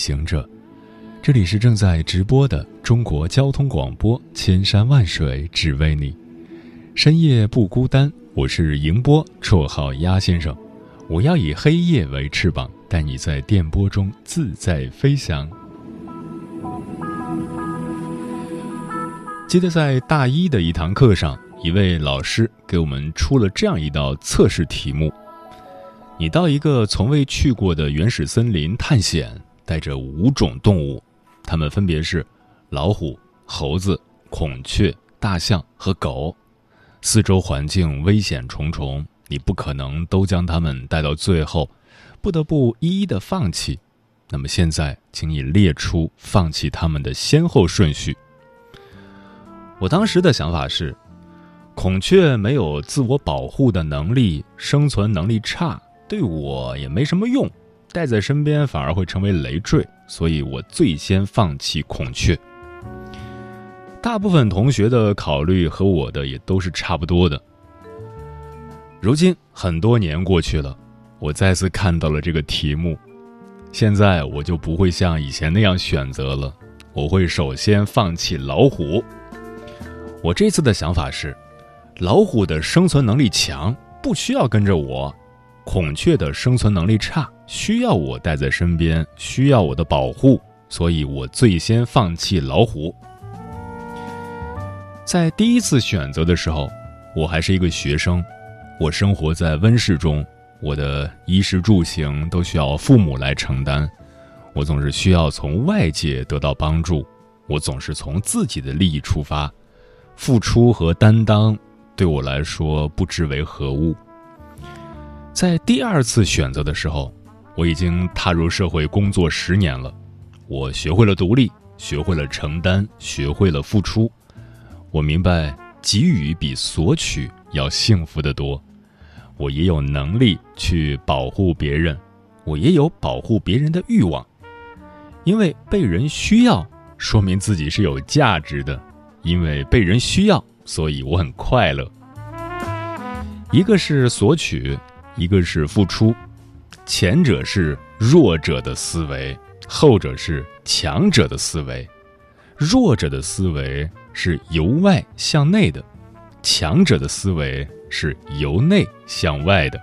行者，这里是正在直播的中国交通广播《千山万水只为你》，深夜不孤单，我是迎波，绰号鸭先生。我要以黑夜为翅膀，带你在电波中自在飞翔。记得在大一的一堂课上，一位老师给我们出了这样一道测试题目。你到一个从未去过的原始森林探险，带着五种动物，它们分别是老虎、猴子、孔雀、大象和狗。四周环境危险重重，你不可能都将它们带到最后，不得不一一的放弃。那么现在，请你列出放弃它们的先后顺序。我当时的想法是，孔雀没有自我保护的能力，生存能力差。对我也没什么用，带在身边反而会成为累赘，所以我最先放弃孔雀。大部分同学的考虑和我的也都是差不多的。如今很多年过去了，我再次看到了这个题目，现在我就不会像以前那样选择了，我会首先放弃老虎。我这次的想法是，老虎的生存能力强，不需要跟着我。孔雀的生存能力差，需要我带在身边，需要我的保护，所以我最先放弃老虎。在第一次选择的时候，我还是一个学生，我生活在温室中，我的衣食住行都需要父母来承担，我总是需要从外界得到帮助，我总是从自己的利益出发，付出和担当对我来说不知为何物。在第二次选择的时候，我已经踏入社会工作十年了，我学会了独立，学会了承担，学会了付出。我明白给予比索取要幸福的多。我也有能力去保护别人，我也有保护别人的欲望。因为被人需要，说明自己是有价值的。因为被人需要，所以我很快乐。一个是索取。一个是付出，前者是弱者的思维，后者是强者的思维。弱者的思维是由外向内的，强者的思维是由内向外的。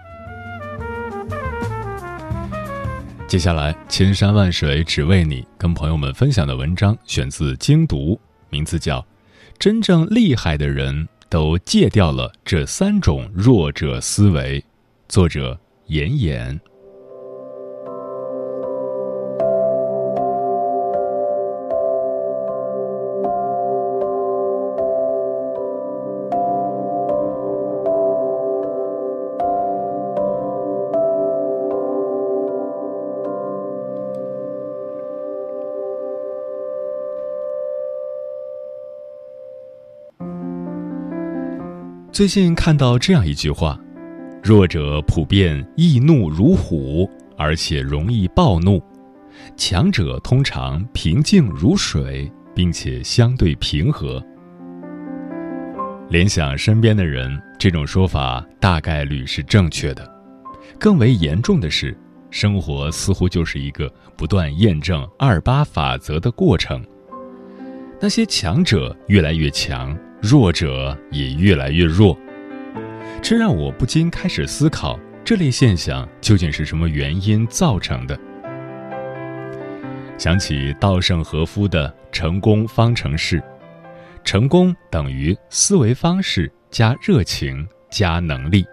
接下来，千山万水只为你，跟朋友们分享的文章选自《精读》，名字叫《真正厉害的人都戒掉了这三种弱者思维》。作者：严严。最近看到这样一句话。弱者普遍易怒如虎，而且容易暴怒；强者通常平静如水，并且相对平和。联想身边的人，这种说法大概率是正确的。更为严重的是，生活似乎就是一个不断验证二八法则的过程。那些强者越来越强，弱者也越来越弱。这让我不禁开始思考，这类现象究竟是什么原因造成的？想起稻盛和夫的成功方程式：成功等于思维方式加热情加能力。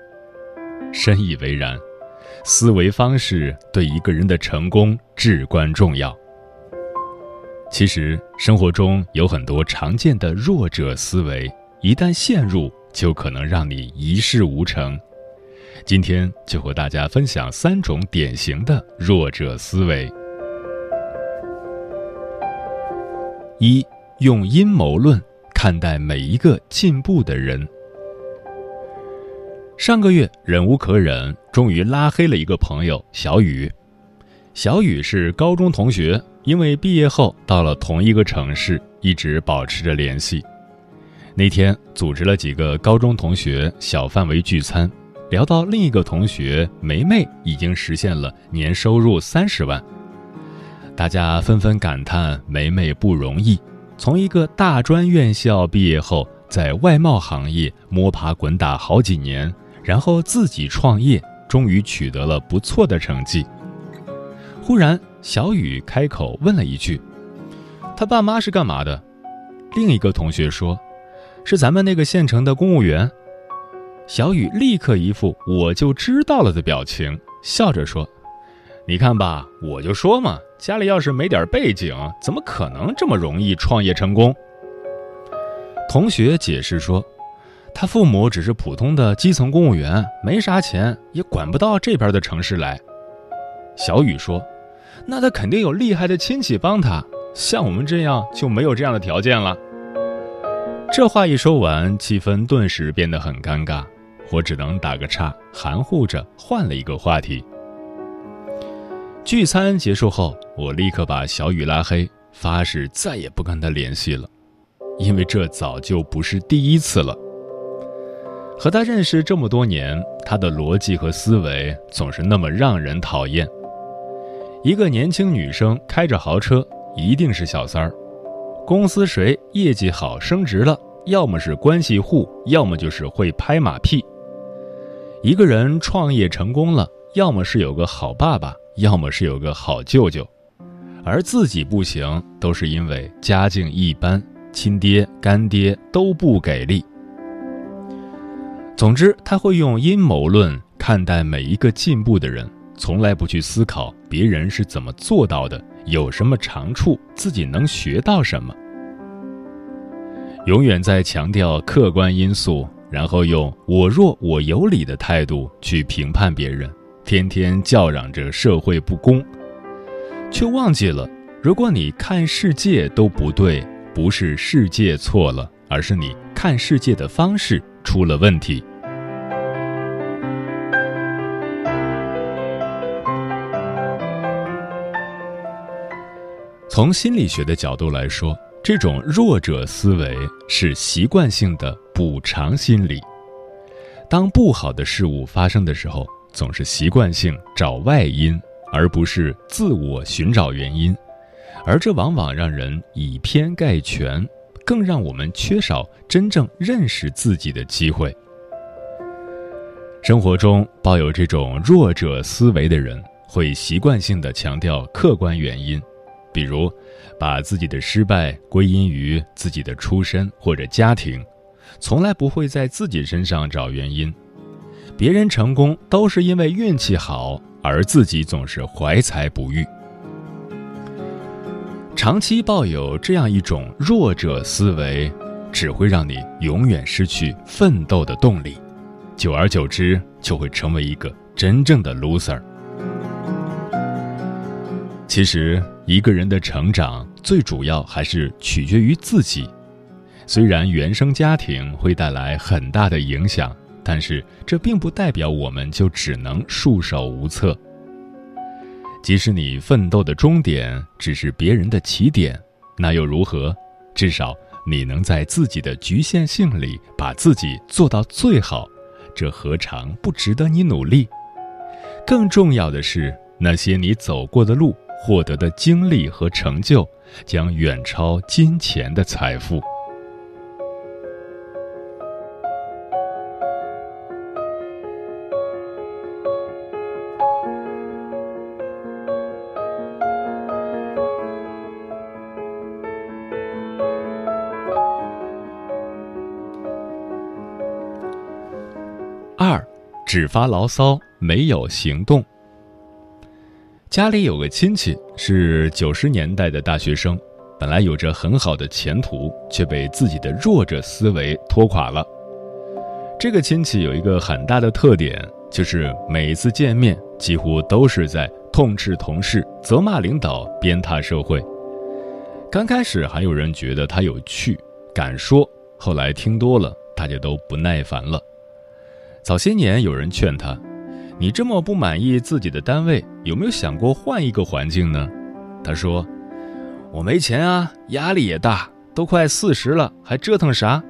深以为然，思维方式对一个人的成功至关重要。其实生活中有很多常见的弱者思维，一旦陷入。就可能让你一事无成。今天就和大家分享三种典型的弱者思维。一用阴谋论看待每一个进步的人。上个月忍无可忍终于拉黑了一个朋友小雨。小雨是高中同学因为毕业后到了同一个城市一直保持着联系。那天组织了几个高中同学小范围聚餐，聊到另一个同学梅梅已经实现了年收入三十万，大家纷纷感叹梅梅不容易，从一个大专院校毕业后，在外贸行业摸爬滚打好几年。然后自己创业，终于取得了不错的成绩。忽然，小雨开口问了一句：“他爸妈是干嘛的？”另一个同学说：“是咱们那个县城的公务员。”小雨立刻一副我就知道了的表情，笑着说：“你看吧，我就说嘛，家里要是没点背景，怎么可能这么容易创业成功？”同学解释说。他父母只是普通的基层公务员，没啥钱，也管不到这边的城市来。小雨说：“那他肯定有厉害的亲戚帮他，像我们这样就没有这样的条件了。”这话一说完，气氛顿时变得很尴尬，我只能打个岔，含糊着换了一个话题。聚餐结束后，我立刻把小雨拉黑，发誓再也不跟他联系了，因为这早就不是第一次了。和他认识这么多年，他的逻辑和思维总是那么让人讨厌。一个年轻女生开着豪车，一定是小三儿；公司谁业绩好升职了，要么是关系户，要么就是会拍马屁。一个人创业成功了，要么是有个好爸爸，要么是有个好舅舅，而自己不行，都是因为家境一般，亲爹干爹都不给力。总之，他会用阴谋论看待每一个进步的人，从来不去思考别人是怎么做到的，有什么长处，自己能学到什么。永远在强调客观因素，然后用“我弱我有理”的态度去评判别人，天天叫嚷着社会不公，却忘记了，如果你看世界都不对，不是世界错了，而是你看世界的方式。出了问题。从心理学的角度来说，这种弱者思维是习惯性的补偿心理。当不好的事物发生的时候，总是习惯性找外因，而不是自我寻找原因，而这往往让人以偏概全。更让我们缺少真正认识自己的机会。生活中抱有这种弱者思维的人，会习惯性的强调客观原因，比如把自己的失败归因于自己的出身或者家庭，从来不会在自己身上找原因。别人成功都是因为运气好，而自己总是怀才不遇。长期抱有这样一种弱者思维，只会让你永远失去奋斗的动力，久而久之就会成为一个真正的 loser。其实，一个人的成长最主要还是取决于自己。虽然原生家庭会带来很大的影响，但是这并不代表我们就只能束手无策。即使你奋斗的终点只是别人的起点，那又如何？至少你能在自己的局限性里把自己做到最好，这何尝不值得你努力？更重要的是，那些你走过的路、获得的经历和成就，将远超金钱的财富。二只发牢骚，没有行动。家里有个亲戚是九十年代的大学生，本来有着很好的前途，却被自己的弱者思维拖垮了。这个亲戚有一个很大的特点，就是每一次见面几乎都是在痛斥同事、责骂领导、鞭挞社会。刚开始还有人觉得他有趣，敢说，后来听多了，大家都不耐烦了。早些年有人劝他：“你这么不满意自己的单位，有没有想过换一个环境呢？”他说：“我没钱啊，压力也大，都快四十了，还折腾啥？”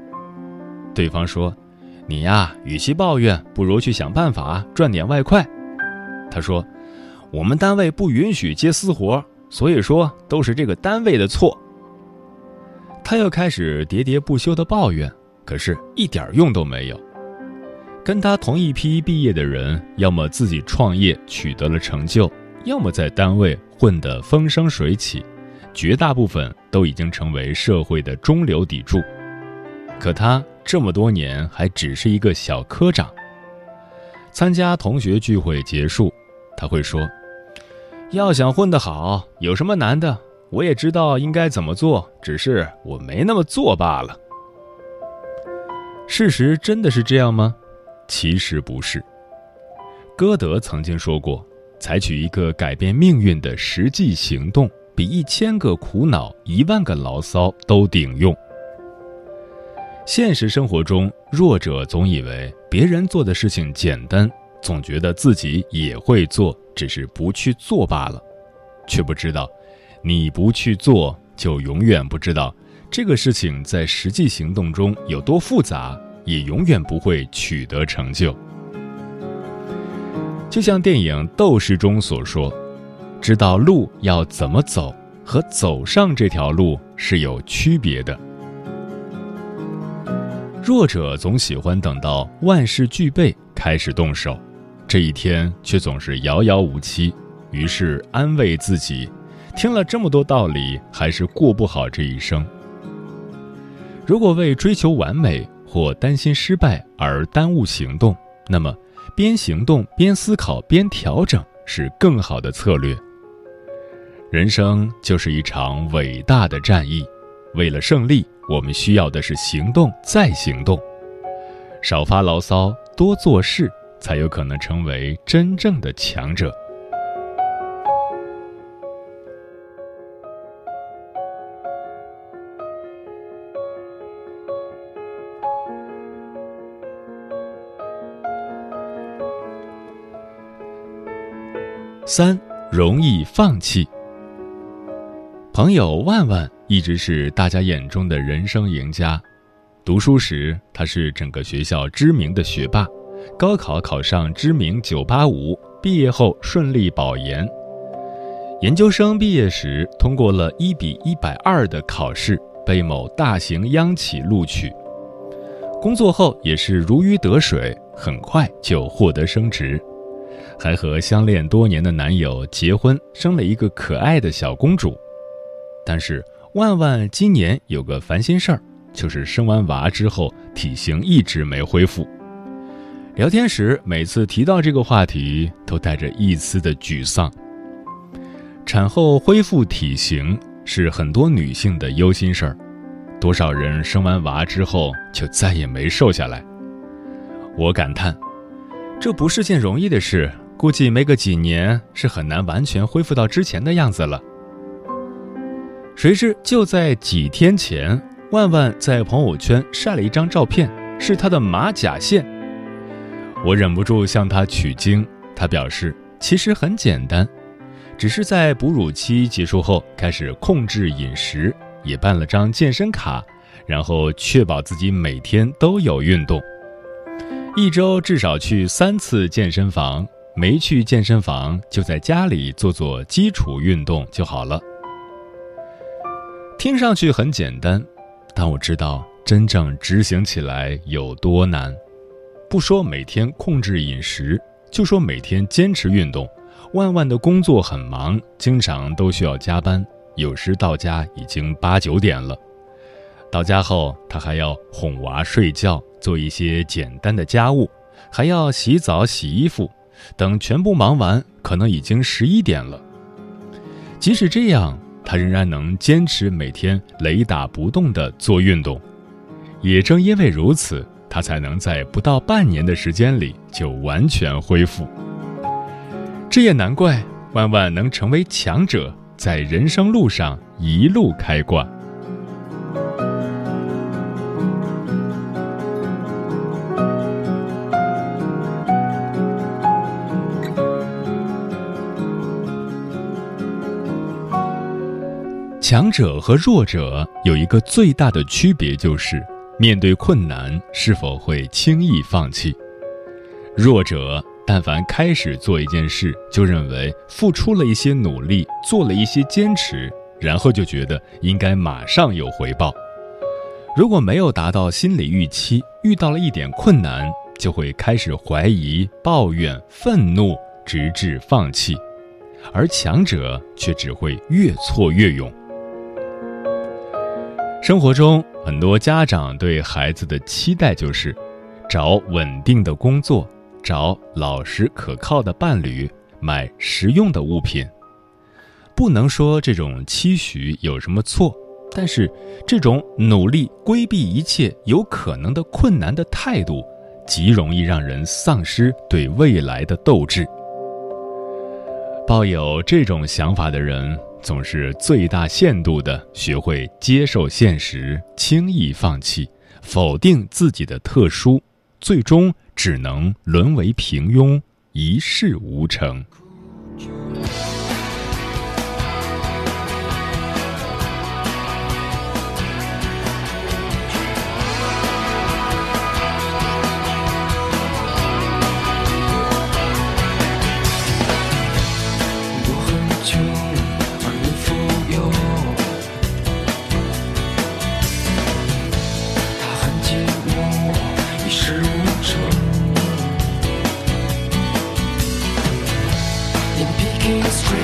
对方说：“你呀，与其抱怨，不如去想办法赚点外快。”他说：“我们单位不允许接私活。”所以说都是这个单位的错。他又开始喋喋不休的抱怨，可是一点用都没有。跟他同一批毕业的人，要么自己创业取得了成就，要么在单位混得风生水起，绝大部分都已经成为社会的中流砥柱。可他这么多年还只是一个小科长。参加同学聚会结束，他会说。要想混得好，有什么难的？我也知道应该怎么做，只是我没那么做罢了。事实真的是这样吗？其实不是。歌德曾经说过：“采取一个改变命运的实际行动，比一千个苦恼、一万个牢骚都顶用。”现实生活中，弱者总以为别人做的事情简单。总觉得自己也会做，只是不去做罢了，却不知道，你不去做，就永远不知道这个事情在实际行动中有多复杂，也永远不会取得成就。就像电影《斗士》中所说，知道路要怎么走和走上这条路是有区别的。弱者总喜欢等到万事俱备开始动手。这一天却总是遥遥无期，于是安慰自己，听了这么多道理，还是过不好这一生。如果为追求完美或担心失败而耽误行动，那么边行动边思考边调整是更好的策略。人生就是一场伟大的战役，为了胜利，我们需要的是行动再行动，少发牢骚，多做事。才有可能成为真正的强者。三容易放弃。朋友万万一直是大家眼中的人生赢家，读书时他是整个学校知名的学霸。高考考上知名985，毕业后顺利保研。研究生毕业时通过了一比一百二的考试，被某大型央企录取。工作后也是如鱼得水，很快就获得升职，还和相恋多年的男友结婚，生了一个可爱的小公主。但是万万今年有个烦心事儿，就是生完娃之后体型一直没恢复。聊天时，每次提到这个话题，都带着一丝的沮丧。产后恢复体型是很多女性的忧心事儿，多少人生完娃之后就再也没瘦下来。我感叹，这不是件容易的事，估计没个几年是很难完全恢复到之前的样子了。谁知就在几天前，万万在朋友圈晒了一张照片，是她的马甲线。我忍不住向他取经，他表示其实很简单，只是在哺乳期结束后开始控制饮食，也办了张健身卡，然后确保自己每天都有运动，一周至少去三次健身房，没去健身房就在家里做做基础运动就好了。听上去很简单，但我知道真正执行起来有多难。不说每天控制饮食，就说每天坚持运动。万万的工作很忙，经常都需要加班，有时到家已经八九点了。到家后，他还要哄娃睡觉，做一些简单的家务，还要洗澡、洗衣服。等全部忙完，可能已经十一点了。即使这样，他仍然能坚持每天雷打不动地做运动。也正因为如此。他才能在不到半年的时间里就完全恢复。这也难怪万万能成为强者，在人生路上一路开挂。强者和弱者有一个最大的区别，就是面对困难是否会轻易放弃。弱者但凡开始做一件事，就认为付出了一些努力，做了一些坚持，然后就觉得应该马上有回报。如果没有达到心理预期，遇到了一点困难，就会开始怀疑、抱怨、愤怒，直至放弃。而强者却只会越挫越勇。生活中，很多家长对孩子的期待就是：找稳定的工作，找老实可靠的伴侣，买实用的物品。不能说这种期许有什么错，但是这种努力规避一切有可能的困难的态度，极容易让人丧失对未来的斗志。抱有这种想法的人。总是最大限度地学会接受现实，轻易放弃，否定自己的特殊，最终只能沦为平庸，一事无成。Street.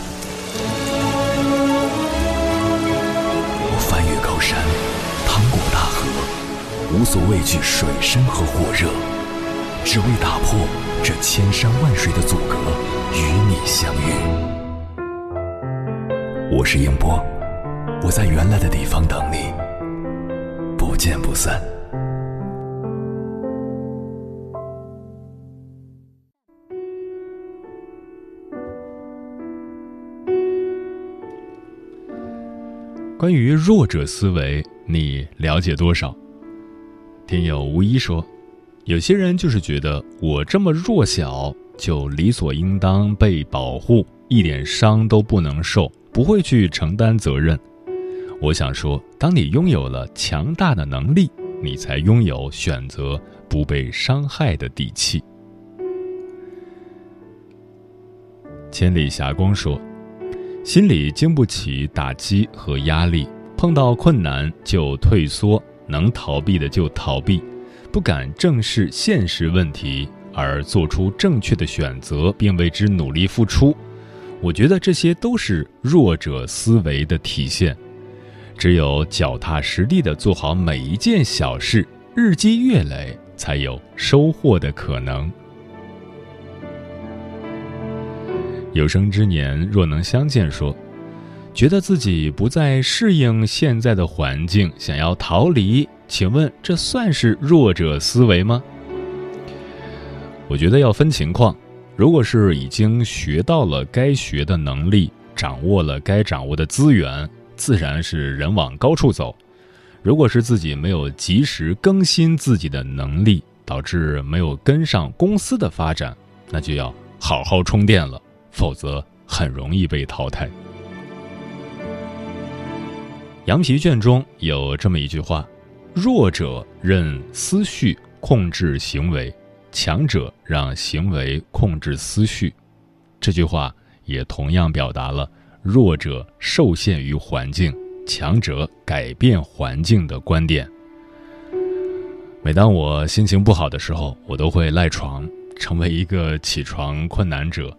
无所畏惧水深和火热，只为打破这千山万水的阻隔，与你相遇。我是英波，我在原来的地方等你，不见不散。关于弱者思维，你了解多少？听友无一说，有些人就是觉得我这么弱小，就理所应当被保护，一点伤都不能受，不会去承担责任。我想说，当你拥有了强大的能力，你才拥有选择不被伤害的底气。千里霞光说。心里经不起打击和压力，碰到困难就退缩，能逃避的就逃避，不敢正视现实问题而做出正确的选择，并为之努力付出。我觉得这些都是弱者思维的体现。只有脚踏实地的做好每一件小事，日积月累，才有收获的可能。有生之年若能相见，说，觉得自己不再适应现在的环境，想要逃离，请问这算是弱者思维吗？我觉得要分情况，如果是已经学到了该学的能力，掌握了该掌握的资源，自然是人往高处走；如果是自己没有及时更新自己的能力，导致没有跟上公司的发展，那就要好好充电了。否则很容易被淘汰。羊皮卷中有这么一句话：“弱者任思绪控制行为，强者让行为控制思绪。”这句话也同样表达了弱者受限于环境，强者改变环境的观点。每当我心情不好的时候，我都会赖床，成为一个起床困难者。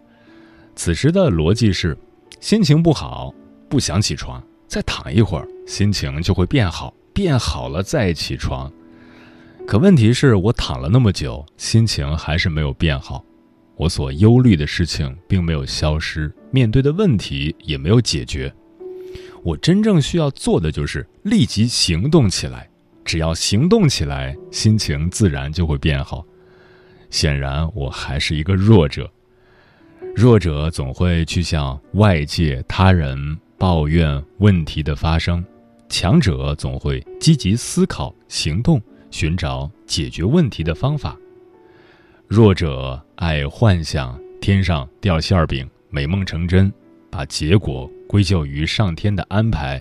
此时的逻辑是：心情不好，不想起床，再躺一会儿，心情就会变好，变好了再起床。可问题是我躺了那么久，心情还是没有变好，我所忧虑的事情并没有消失，面对的问题也没有解决。我真正需要做的就是立即行动起来，只要行动起来，心情自然就会变好。显然，我还是一个弱者。弱者总会去向外界他人抱怨问题的发生，强者总会积极思考、行动，寻找解决问题的方法。弱者爱幻想天上掉馅儿饼，美梦成真，把结果归咎于上天的安排；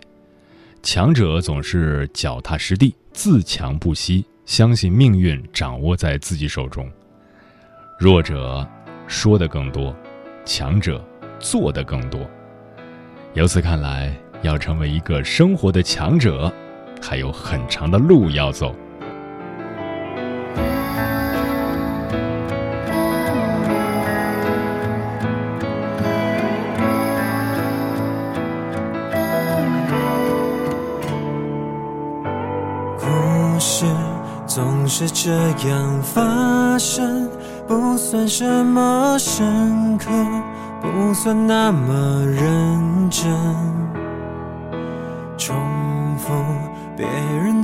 强者总是脚踏实地、自强不息，相信命运掌握在自己手中。弱者说的更多。强者做的更多。由此看来，要成为一个生活的强者，还有很长的路要走。故事总是这样发生。不算什么深刻，不算那么认真。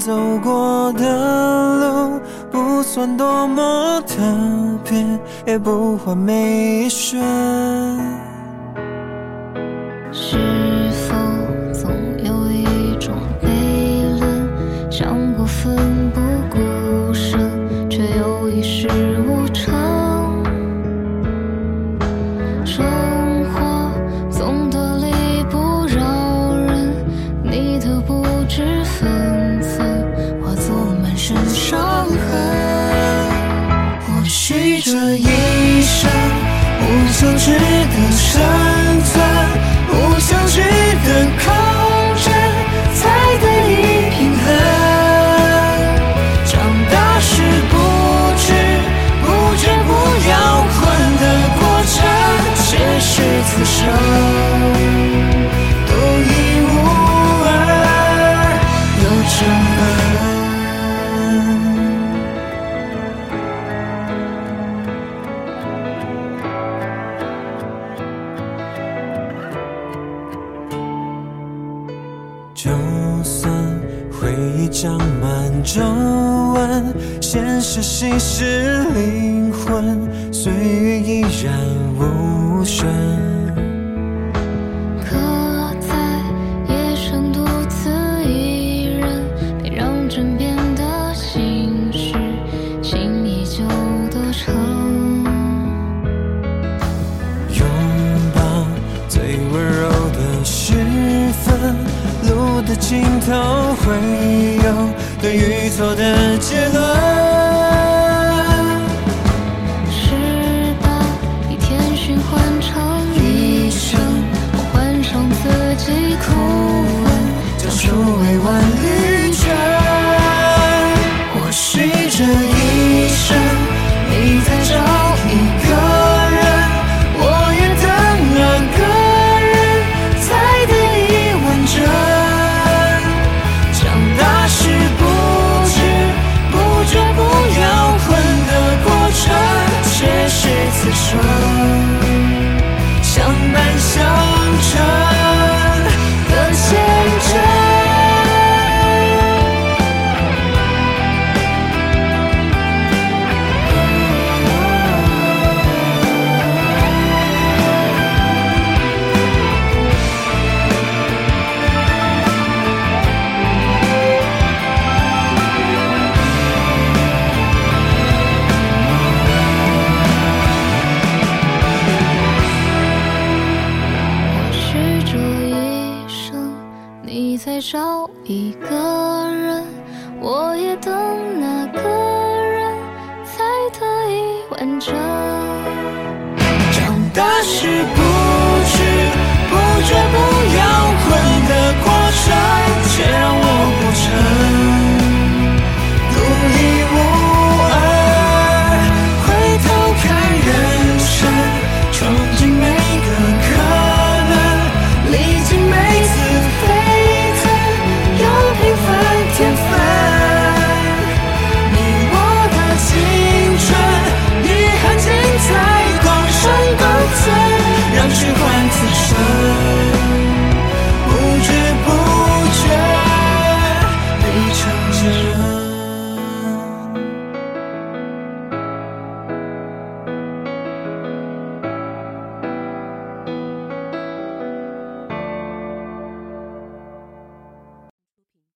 走过的路，不算多么特别，也不完美一瞬。是心，是灵魂，岁月依然无声。可在夜深，独自一人，别让枕边的心事轻易就多长。拥抱最温柔的时分，路的尽头会有。对与错的结论。是把？一天循环成一生，我换上自己苦闷，将书未完一卷。